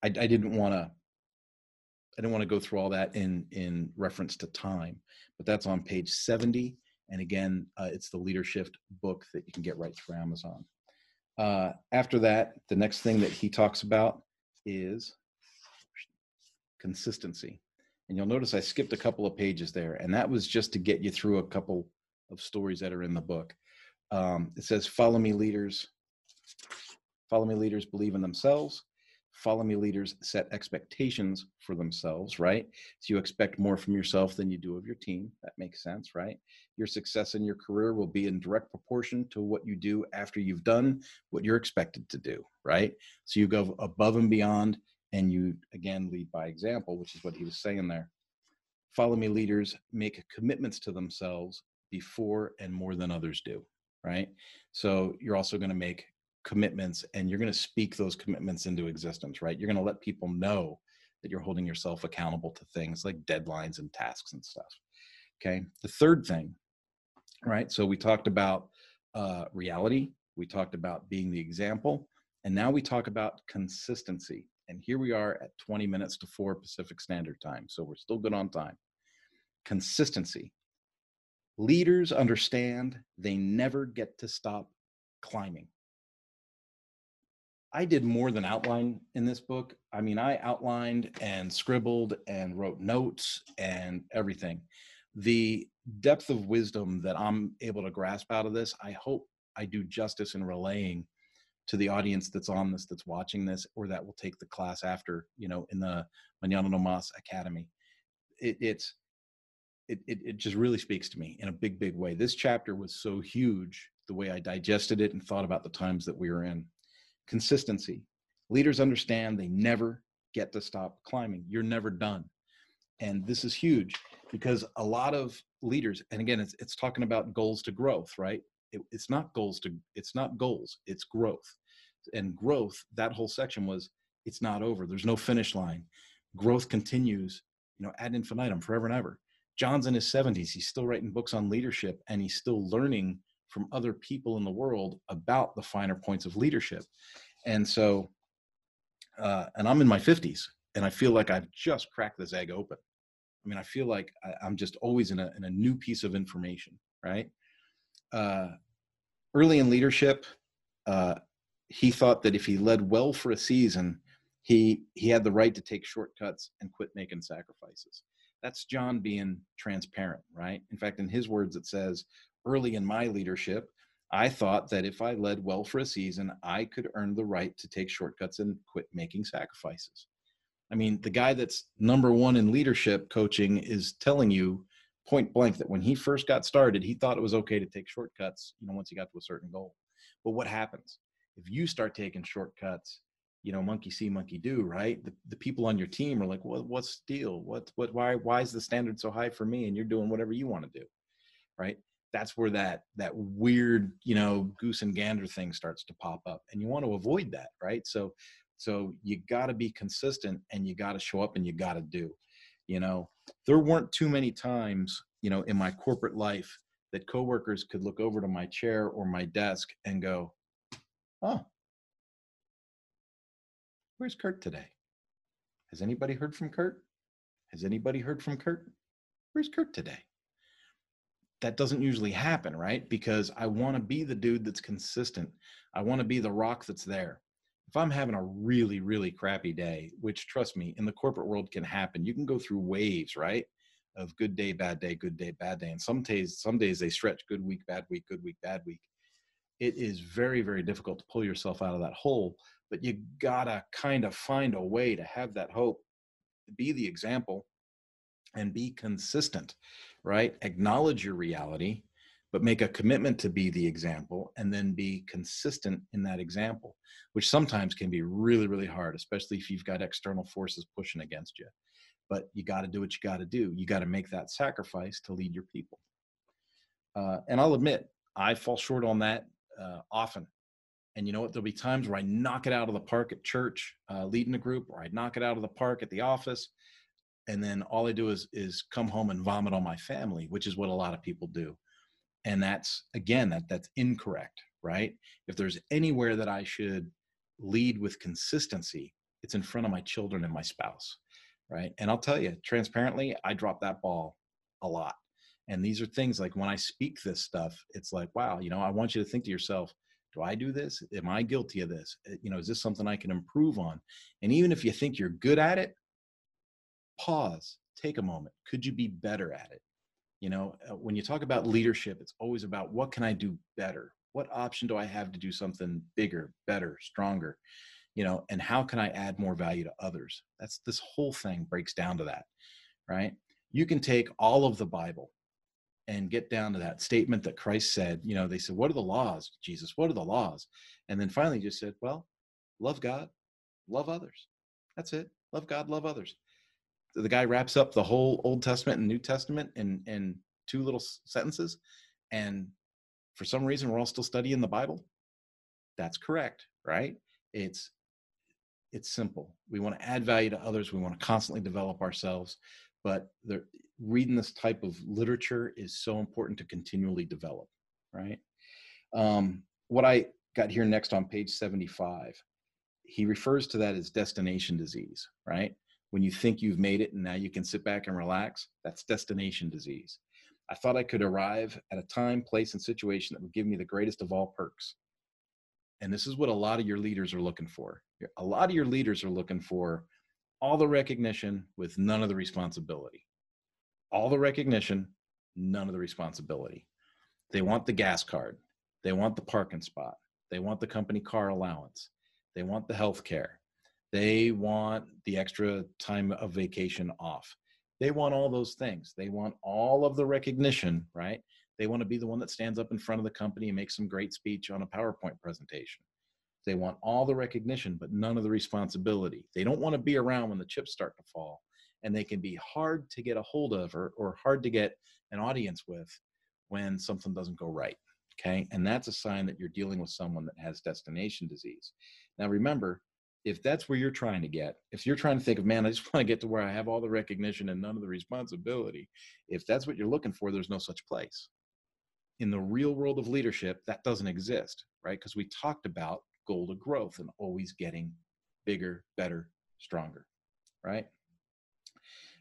I, I didn't want to I didn't want to go through all that in in reference to time, but that's on page 70. And again, uh, it's the leadership book that you can get right through Amazon. Uh, after that, the next thing that he talks about is consistency. And you'll notice I skipped a couple of pages there, and that was just to get you through a couple of stories that are in the book. Um, it says, Follow me, leaders. Follow me, leaders believe in themselves follow me leaders set expectations for themselves right? So you expect more from yourself than you do of your team. That makes sense right? Your success in your career will be in direct proportion to what you do after you've done what you're expected to do right? So you go above and beyond and you again lead by example which is what he was saying there. Follow me leaders make commitments to themselves before and more than others do right? So you're also going to make commitments and you're going to speak those commitments into existence, right? You're going to let people know that you're holding yourself accountable to things like deadlines and tasks and stuff. Okay. The third thing, right? So we talked about uh, reality, we talked about being the example, and now we talk about consistency. And here we are at 20 minutes to 4 Pacific Standard Time. So we're still good on time. Consistency. Leaders understand they never get to stop climbing. I did more than outline in this book. I mean, I outlined and scribbled and wrote notes and everything. The depth of wisdom that I'm able to grasp out of this, I hope I do justice in relaying to the audience that's on this, that's watching this, or that will take the class after, you know, in the Mañana No Mas Academy. It, it's, it, it, it just really speaks to me in a big, big way. This chapter was so huge, the way I digested it and thought about the times that we were in consistency. Leaders understand they never get to stop climbing. You're never done. And this is huge because a lot of leaders, and again, it's, it's talking about goals to growth, right? It, it's not goals to, it's not goals, it's growth. And growth, that whole section was, it's not over. There's no finish line. Growth continues, you know, ad infinitum, forever and ever. John's in his 70s. He's still writing books on leadership and he's still learning from other people in the world about the finer points of leadership. And so, uh, and I'm in my 50s and I feel like I've just cracked this egg open. I mean, I feel like I, am just always in a, in a new piece of information, right? Uh, early in leadership, uh, he thought that if he led well for a season, he he had the right to take shortcuts and quit making sacrifices. That's John being transparent, right? In fact, in his words, it says, early in my leadership, I thought that if I led well for a season, I could earn the right to take shortcuts and quit making sacrifices. I mean, the guy that's number one in leadership coaching is telling you point blank that when he first got started, he thought it was okay to take shortcuts, you know, once he got to a certain goal. But what happens? If you start taking shortcuts, you know, monkey see, monkey do, right? The, the people on your team are like, well, what's the deal? What, what, why, why is the standard so high for me? And you're doing whatever you want to do, right? That's where that that weird you know goose and gander thing starts to pop up and you want to avoid that right so so you got to be consistent and you got to show up and you got to do you know there weren't too many times you know in my corporate life that coworkers could look over to my chair or my desk and go oh where's kurt today Has anybody heard from Kurt? Has anybody heard from Kurt? Where's Kurt today? That doesn't usually happen, right? Because I want to be the dude that's consistent. I want to be the rock that's there. If I'm having a really, really crappy day, which trust me, in the corporate world can happen, you can go through waves, right? Of good day, bad day, good day, bad day. And some days, some days they stretch good week, bad week, good week, bad week. It is very, very difficult to pull yourself out of that hole, but you gotta kind of find a way to have that hope, be the example, and be consistent, right? Acknowledge your reality, but make a commitment to be the example and then be consistent in that example, which sometimes can be really, really hard, especially if you've got external forces pushing against you. But you got to do what you got to do. You got to make that sacrifice to lead your people. Uh, and I'll admit, I fall short on that uh, often. And you know what? There'll be times where I knock it out of the park at church, uh, leading a group, or I knock it out of the park at the office, and then all I do is is come home and vomit on my family, which is what a lot of people do. And that's again that that's incorrect, right? If there's anywhere that I should lead with consistency, it's in front of my children and my spouse, right? And I'll tell you transparently, I drop that ball a lot. And these are things like when I speak this stuff, it's like, wow, you know, I want you to think to yourself, do I do this? Am I guilty of this? Eh, you know, is this something I can improve on? And even if you think you're good at it, pause, take a moment. Could you be better at it? You know, uh, when you talk about leadership, it's always about what can I do better? What option do I have to do something bigger, better, stronger? You know, and how can I add more value to others? That's this whole thing breaks down to that, right? You can take all of the Bible and get down to that statement that Christ said, you know, they said, What are the laws, Jesus? What are the laws? And then finally just said, Well, love God, love others. That's it. Love God, love others the guy wraps up the whole Old Testament and New Testament in in two little sentences, and for some reason we're all still studying the Bible. That's correct, right? It's it's simple. We want to add value to others. We want to constantly develop ourselves, but the, reading this type of literature is so important to continually develop, right? Um, what I got here next on page 75, he refers to that as destination disease, right? When you think you've made it and now you can sit back and relax, that's destination disease. I thought I could arrive at a time, place, and situation that would give me the greatest of all perks. And this is what a lot of your leaders are looking for. A lot of your leaders are looking for all the recognition with none of the responsibility. All the recognition, none of the responsibility. They want the gas card. They want the parking spot. They want the company car allowance. They want the health care. They want the extra time of vacation off. They want all those things. They want all of the recognition, right? They want to be the one that stands up in front of the company and makes some great speech on a PowerPoint presentation. They want all the recognition, but none of the responsibility. They don't want to be around when the chips start to fall. And they can be hard to get a hold of or, or hard to get an audience with when something doesn't go right. Okay. And that's a sign that you're dealing with someone that has destination disease. Now, remember, if that's where you're trying to get, if you're trying to think of, man, I just want to get to where I have all the recognition and none of the responsibility, if that's what you're looking for, there's no such place. In the real world of leadership, that doesn't exist, right? Because we talked about goal to growth and always getting bigger, better, stronger, right?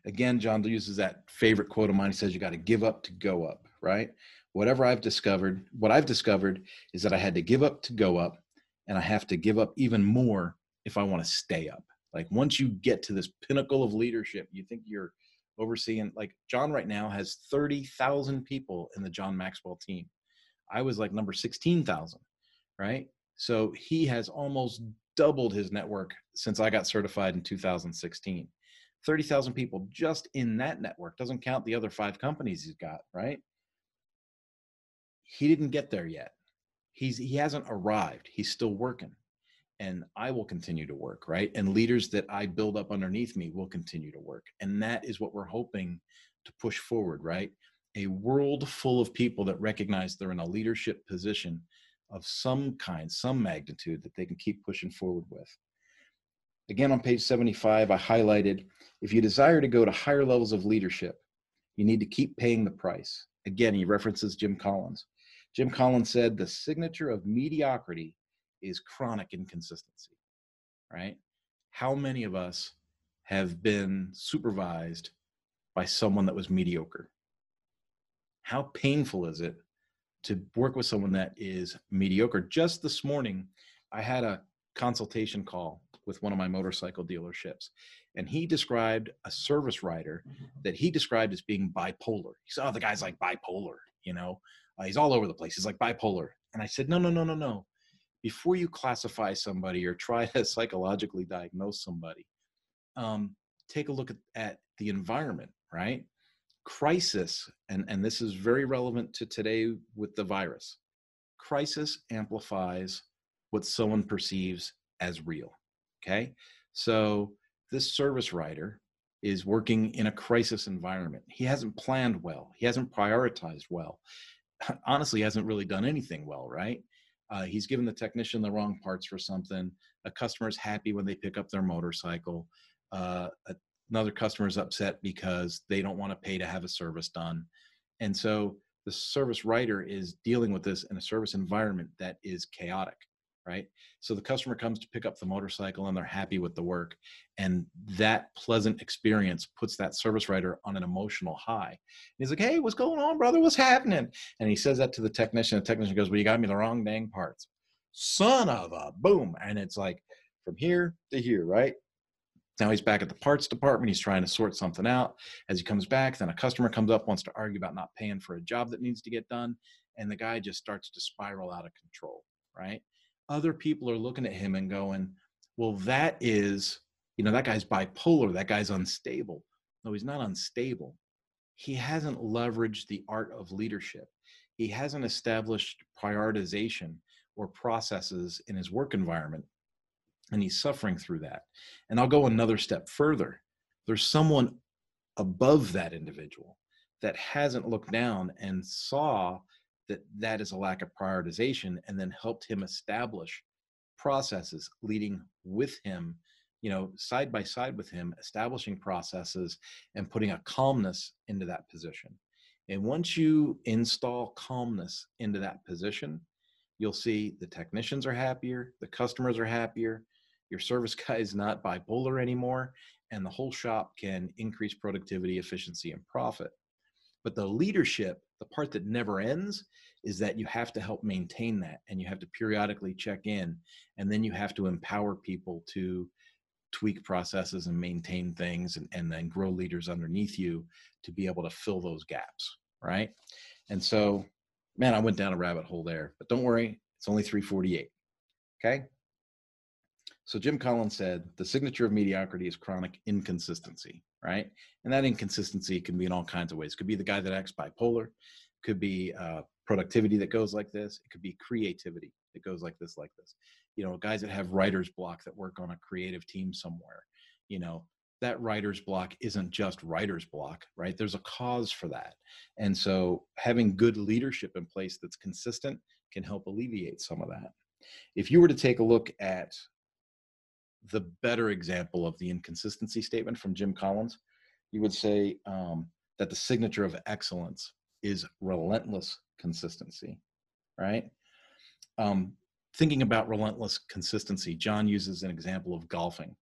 Again, John uses that favorite quote of mine. He says, You got to give up to go up, right? Whatever I've discovered, what I've discovered is that I had to give up to go up, and I have to give up even more if I want to stay up. Like once you get to this pinnacle of leadership, you think you're overseeing like John right now has 30,000 people in the John Maxwell team. I was like number 16,000, right? So he has almost doubled his network since I got certified in 2016. 30,000 people just in that network doesn't count the other five companies he's got, right? He didn't get there yet. He's he hasn't arrived. He's still working and I will continue to work, right? And leaders that I build up underneath me will continue to work. And that is what we're hoping to push forward, right? A world full of people that recognize they're in a leadership position of some kind, some magnitude that they can keep pushing forward with. Again, on page 75, I highlighted if you desire to go to higher levels of leadership, you need to keep paying the price. Again, he references Jim Collins. Jim Collins said, The signature of mediocrity is chronic inconsistency, right? How many of us have been supervised by someone that was mediocre? How painful is it to work with someone that is mediocre? Just this morning, I had a consultation call with one of my motorcycle dealerships, and he described a service writer that he described as being bipolar. He said, "Oh, the guy's like bipolar, you know, uh, he's all over the place. He's like bipolar." And I said, "No, no, no, no, no. Before you classify somebody or try to psychologically diagnose somebody, um, take a look at, at the environment, right? Crisis, and and this is very relevant to today with the virus. Crisis amplifies what someone perceives as real. Okay. So this service writer is working in a crisis environment. He hasn't planned well. He hasn't prioritized well. Honestly, hasn't really done anything well, right? Uh, he's given the technician the wrong parts for something. A customer's happy when they pick up their motorcycle. Uh, another customer's upset because they don't want to pay to have a service done. And so the service writer is dealing with this in a service environment that is chaotic right? So the customer comes to pick up the motorcycle and they're happy with the work. And that pleasant experience puts that service writer on an emotional high. And he's like, hey, what's going on, brother? What's happening? And he says that to the technician. The technician goes, well, you got me the wrong dang parts. Son of a boom. And it's like from here to here, right? Now he's back at the parts department. He's trying to sort something out. As he comes back, then a customer comes up, wants to argue about not paying for a job that needs to get done. And the guy just starts to spiral out of control, right? Other people are looking at him and going, well, that is, you know, that guy's bipolar, that guy's unstable. No, he's not unstable. He hasn't leveraged the art of leadership. He hasn't established prioritization or processes in his work environment. And he's suffering through that. And I'll go another step further. There's someone above that individual that hasn't looked down and saw that that is a lack of prioritization and then helped him establish processes leading with him you know side by side with him establishing processes and putting a calmness into that position. And once you install calmness into that position you'll see the technicians are happier the customers are happier your service guy is not bipolar anymore and the whole shop can increase productivity efficiency and profit. But the leadership the part that never ends is that you have to help maintain that and you have to periodically check in and then you have to empower people to tweak processes and maintain things and, and then grow leaders underneath you to be able to fill those gaps right? And so man i went down a rabbit hole there but don't worry it's only 348 okay? So Jim Collins said the signature of mediocrity is chronic inconsistency, right? And that inconsistency can be in all kinds of ways. It could be the guy that acts bipolar, could be uh, productivity that goes like this. It could be creativity that goes like this, like this. You know, guys that have writer's block that work on a creative team somewhere. You know, that writer's block isn't just writer's block, right? There's a cause for that. And so having good leadership in place that's consistent can help alleviate some of that. If you were to take a look at the better example of the inconsistency statement from Jim Collins, you would say um, that the signature of excellence is relentless consistency, right? Um, thinking about relentless consistency, John uses an example of golfing,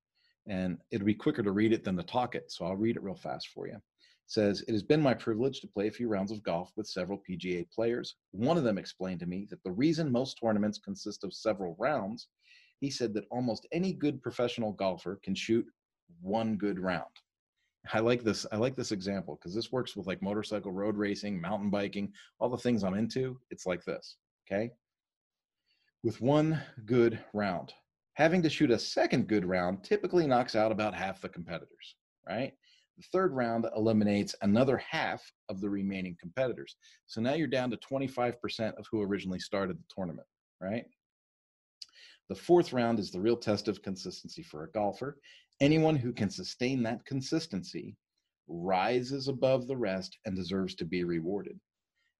and it'll be quicker to read it than to talk it, so I'll read it real fast for you. It says, It has been my privilege to play a few rounds of golf with several PGA players. One of them explained to me that the reason most tournaments consist of several rounds he said that almost any good professional golfer can shoot one good round. I like this. I like this example because this works with like motorcycle road racing, mountain biking, all the things I'm into. It's like this. Okay. With one good round, having to shoot a second good round typically knocks out about half the competitors, right? The third round eliminates another half of the remaining competitors. So now you're down to 25% of who originally started the tournament, right? The fourth round is the real test of consistency for a golfer. Anyone who can sustain that consistency rises above the rest and deserves to be rewarded.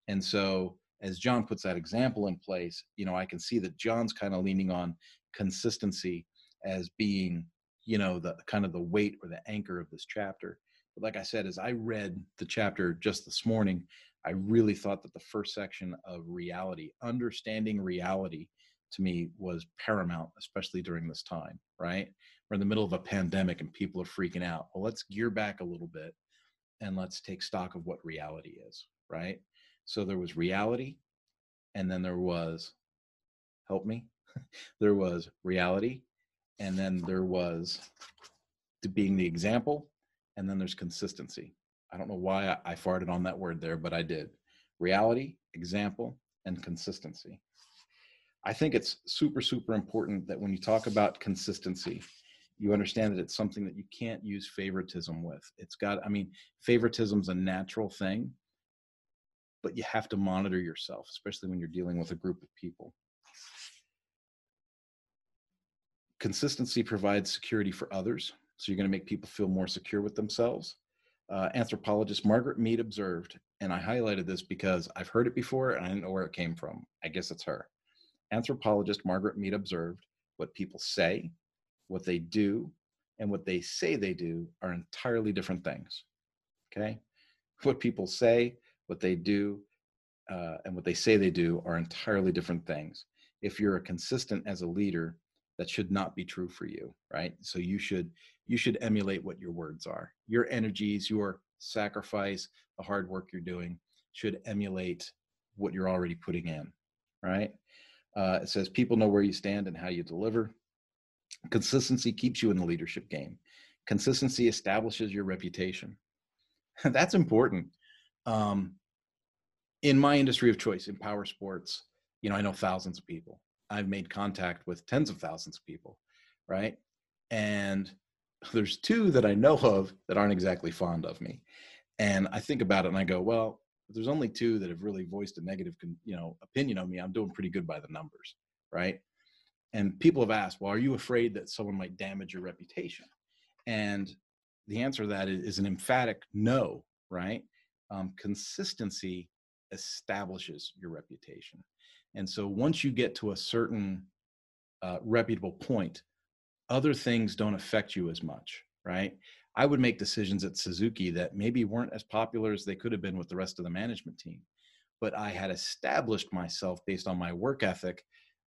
And so, as John puts that example in place, you know, I can see that John's kind of leaning on consistency as being, you know, the kind of the weight or the anchor of this chapter. But like I said, as I read the chapter just this morning, I really thought that the first section of reality, understanding reality, to me was paramount, especially during this time, right? we're in the middle of a pandemic and people are freaking out. Well, let's gear back a little bit and let's take stock of what reality is, right? So there was reality, and then there was, help me, there was reality, and then there was being the example, and then there's consistency. I don't know why I, I farted on that word there, but I did. Reality, example, and consistency. I think it's super, super important that when you talk about consistency, you understand that it's something that you can't use favoritism with. It's got, I mean, favoritism's a natural thing, but you have to monitor yourself, especially when you're dealing with a group of people. Consistency provides security for others. So you're going to make people feel more secure with themselves. Uh, anthropologist Margaret Mead observed, and I highlighted this because I've heard it before and I didn't know where it came from. I guess it's her. Anthropologist Margaret Mead observed what people say, what they do, and what they say they do are entirely different things. Okay? What people say, what they do, uh, and what they say they do are entirely different things. If you're a consistent as a leader, that should not be true for you, right? So you should you should emulate what your words are. Your energies, your sacrifice, the hard work you're doing should emulate what you're already putting in, right? Uh, it says people know where you stand and how you deliver. Consistency keeps you in the leadership game. Consistency establishes your reputation. That's important. Um, in my industry of choice, in power sports, you know, I know thousands of people. I've made contact with tens of thousands of people, right? And there's two that I know of that aren't exactly fond of me. And I think about it and I go, well, there's only two that have really voiced a negative, you know, opinion on me. I'm doing pretty good by the numbers, right? And people have asked, well, are you afraid that someone might damage your reputation? And the answer to that is an emphatic no, right? Um, consistency establishes your reputation. And so once you get to a certain uh, reputable point, other things don't affect you as much, right? I would make decisions at Suzuki that maybe weren't as popular as they could have been with the rest of the management team. But I had established myself based on my work ethic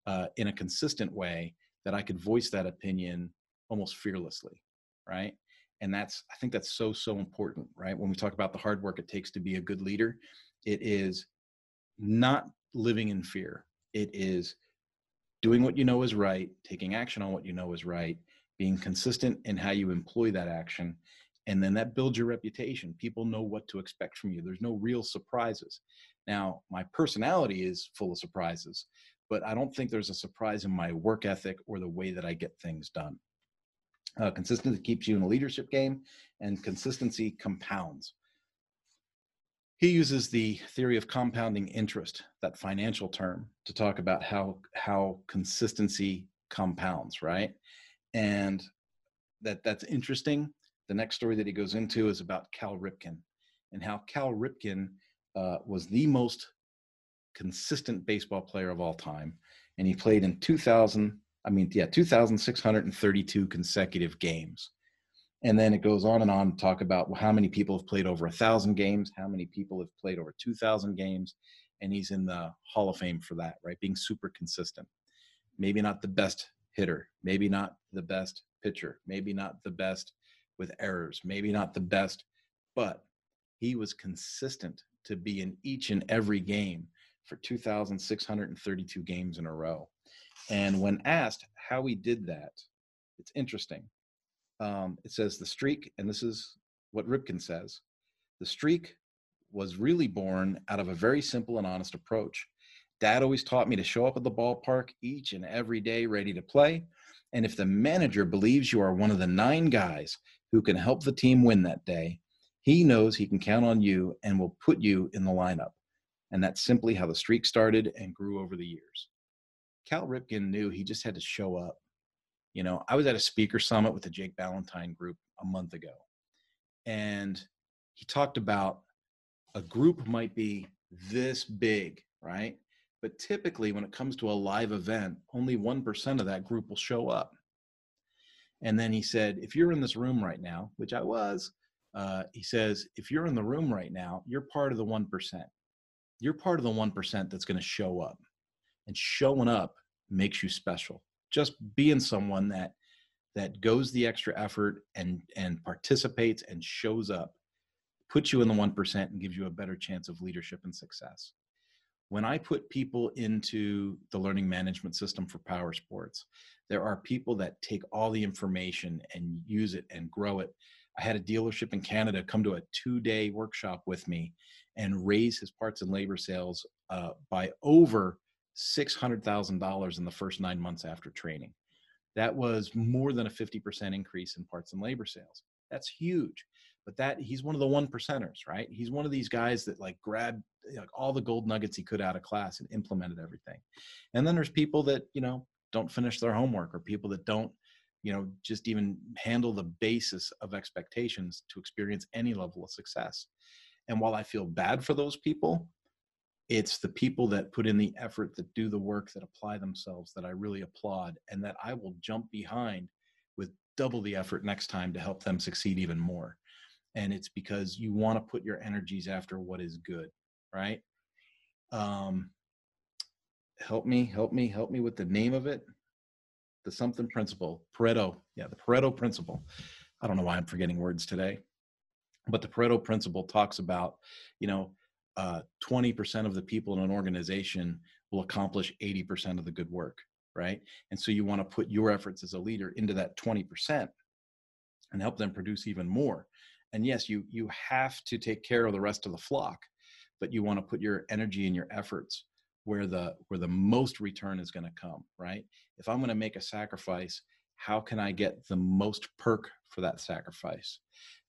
uh, in a consistent way that I could voice that opinion almost fearlessly, right? And that's, I think that's so, so important, right? When we talk about the hard work it takes to be a good leader, it is not living in fear. It is doing what you know is right, taking action on what you know is right, being consistent in how you employ that action. And then that builds your reputation. People know what to expect from you. There's no real surprises. Now, my personality is full of surprises, but I don't think there's a surprise in my work ethic or the way that I get things done. Uh, consistency keeps you in a leadership game, and consistency compounds. He uses the theory of compounding interest, that financial term, to talk about how how consistency compounds, right? And that that's interesting. The next story that he goes into is about Cal Ripken and how Cal Ripken uh, was the most consistent baseball player of all time, and he played in 2000. I mean, yeah, 2,632 consecutive games. And then it goes on and on to talk about how many people have played over a thousand games, how many people have played over 2,000 games. And he's in the Hall of Fame for that, right? Being super consistent. Maybe not the best hitter, maybe not the best pitcher, maybe not the best with errors, maybe not the best, but he was consistent to be in each and every game for 2,632 games in a row. And when asked how he did that, it's interesting um, it says the streak, and this is what Ripken says the streak was really born out of a very simple and honest approach. Dad always taught me to show up at the ballpark each and every day ready to play. And if the manager believes you are one of the nine guys who can help the team win that day, he knows he can count on you and will put you in the lineup. And that's simply how the streak started and grew over the years. Cal Ripken knew he just had to show up you know, I was at a speaker summit with the Jake Valentine group a month ago, and he talked about a group might be this big, right? But typically, when it comes to a live event, only 1% of that group will show up. And then he said, if you're in this room right now, which I was, uh, he says, if you're in the room right now, you're part of the 1%. You're part of the 1% that's going to show up. And showing up makes you special just being someone that that goes the extra effort and and participates and shows up puts you in the 1% and gives you a better chance of leadership and success when i put people into the learning management system for power sports there are people that take all the information and use it and grow it i had a dealership in canada come to a two day workshop with me and raise his parts and labor sales uh, by over $600000 in the first nine months after training that was more than a 50% increase in parts and labor sales. That's huge. But that he's one of the one percenters, right? He's one of these guys that like grabbed like all the gold nuggets he could out of class and implemented everything. And then there's people that, you know, don't finish their homework or people that don't, you know, just even handle the basis of expectations to experience any level of success. And while I feel bad for those people, it's the people that put in the effort that do the work that apply themselves that i really applaud and that i will jump behind with double the effort next time to help them succeed even more and it's because you want to put your energies after what is good right um help me help me help me with the name of it the something principle pareto yeah the pareto principle i don't know why i'm forgetting words today but the pareto principle talks about you know uh, 20% of the people in an organization will accomplish 80% of the good work, right? And so you want to put your efforts as a leader into that 20% and help them produce even more. And yes, you you have to take care of the rest of the flock, but you want to put your energy and your efforts where the where the most return is going to come, right? If I'm going to make a sacrifice, how can I get the most perk for that sacrifice?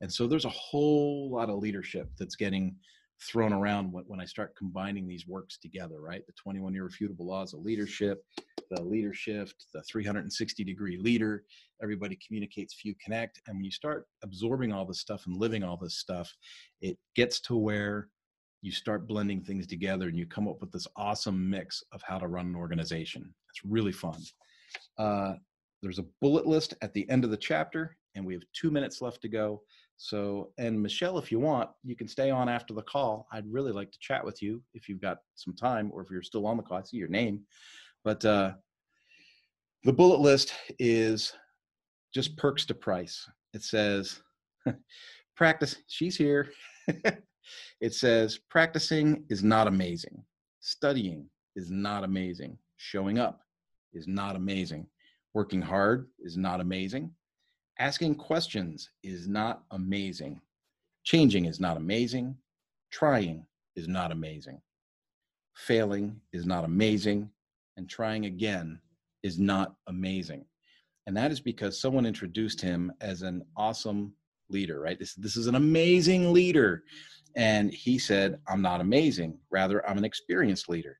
And so there's a whole lot of leadership that's getting thrown around when, when I start combining these works together, right? The 21 irrefutable laws of leadership, the Leadershift, the 360 degree leader, everybody communicates, few connect. And when you start absorbing all this stuff and living all this stuff, it gets to where you start blending things together and you come up with this awesome mix of how to run an organization. It's really fun. Uh, there's a bullet list at the end of the chapter, and we have two minutes left to go. So, and Michelle, if you want, you can stay on after the call. I'd really like to chat with you if you've got some time or if you're still on the call. I see your name. But uh, the bullet list is just perks to price. It says, practice, she's here. it says, practicing is not amazing. Studying is not amazing. Showing up is not amazing. Working hard is not amazing. Asking questions is not amazing. Changing is not amazing. Trying is not amazing. Failing is not amazing. And trying again is not amazing. And that is because someone introduced him as an awesome leader, right? This, this is an amazing leader. And he said, I'm not amazing. Rather, I'm an experienced leader.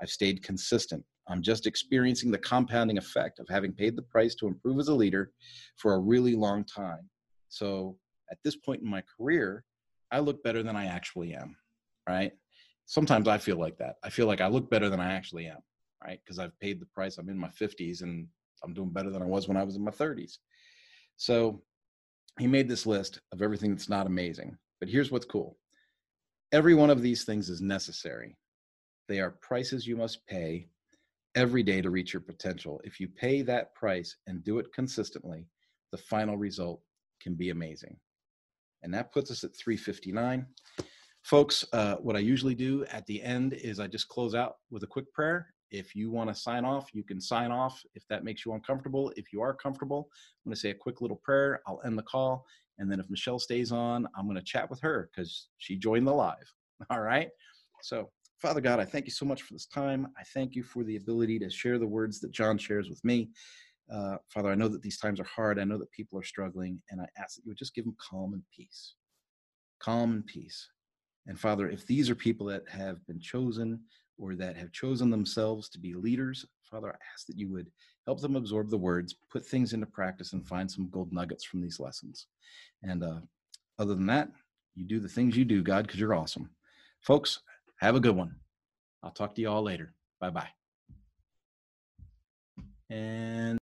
I've stayed consistent. I'm just experiencing the compounding effect of having paid the price to improve as a leader for a really long time. So at this point in my career, I look better than I actually am, right? Sometimes I feel like that. I feel like I look better than I actually am, right? Because I've paid the price. I'm in my 50s and I'm doing better than I was when I was in my 30s. So he made this list of everything that's not amazing. But here's what's cool every one of these things is necessary. They are prices you must pay every day to reach your potential. If you pay that price and do it consistently, the final result can be amazing. And that puts us at 359. Folks, uh, what I usually do at the end is I just close out with a quick prayer. If you want to sign off, you can sign off if that makes you uncomfortable. If you are comfortable, I'm going to say a quick little prayer. I'll end the call. And then if Michelle stays on, I'm going to chat with her because she joined the live. All right. So Father God, I thank you so much for this time. I thank you for the ability to share the words that John shares with me. Uh, Father, I know that these times are hard. I know that people are struggling, and I ask that you would just give them calm and peace. Calm and peace. And Father, if these are people that have been chosen or that have chosen themselves to be leaders, Father, I ask that you would help them absorb the words, put things into practice, and find some gold nuggets from these lessons. And uh, other than that, you do the things you do, God, because you're awesome. Folks, have a good one. I'll talk to you all later. Bye bye. And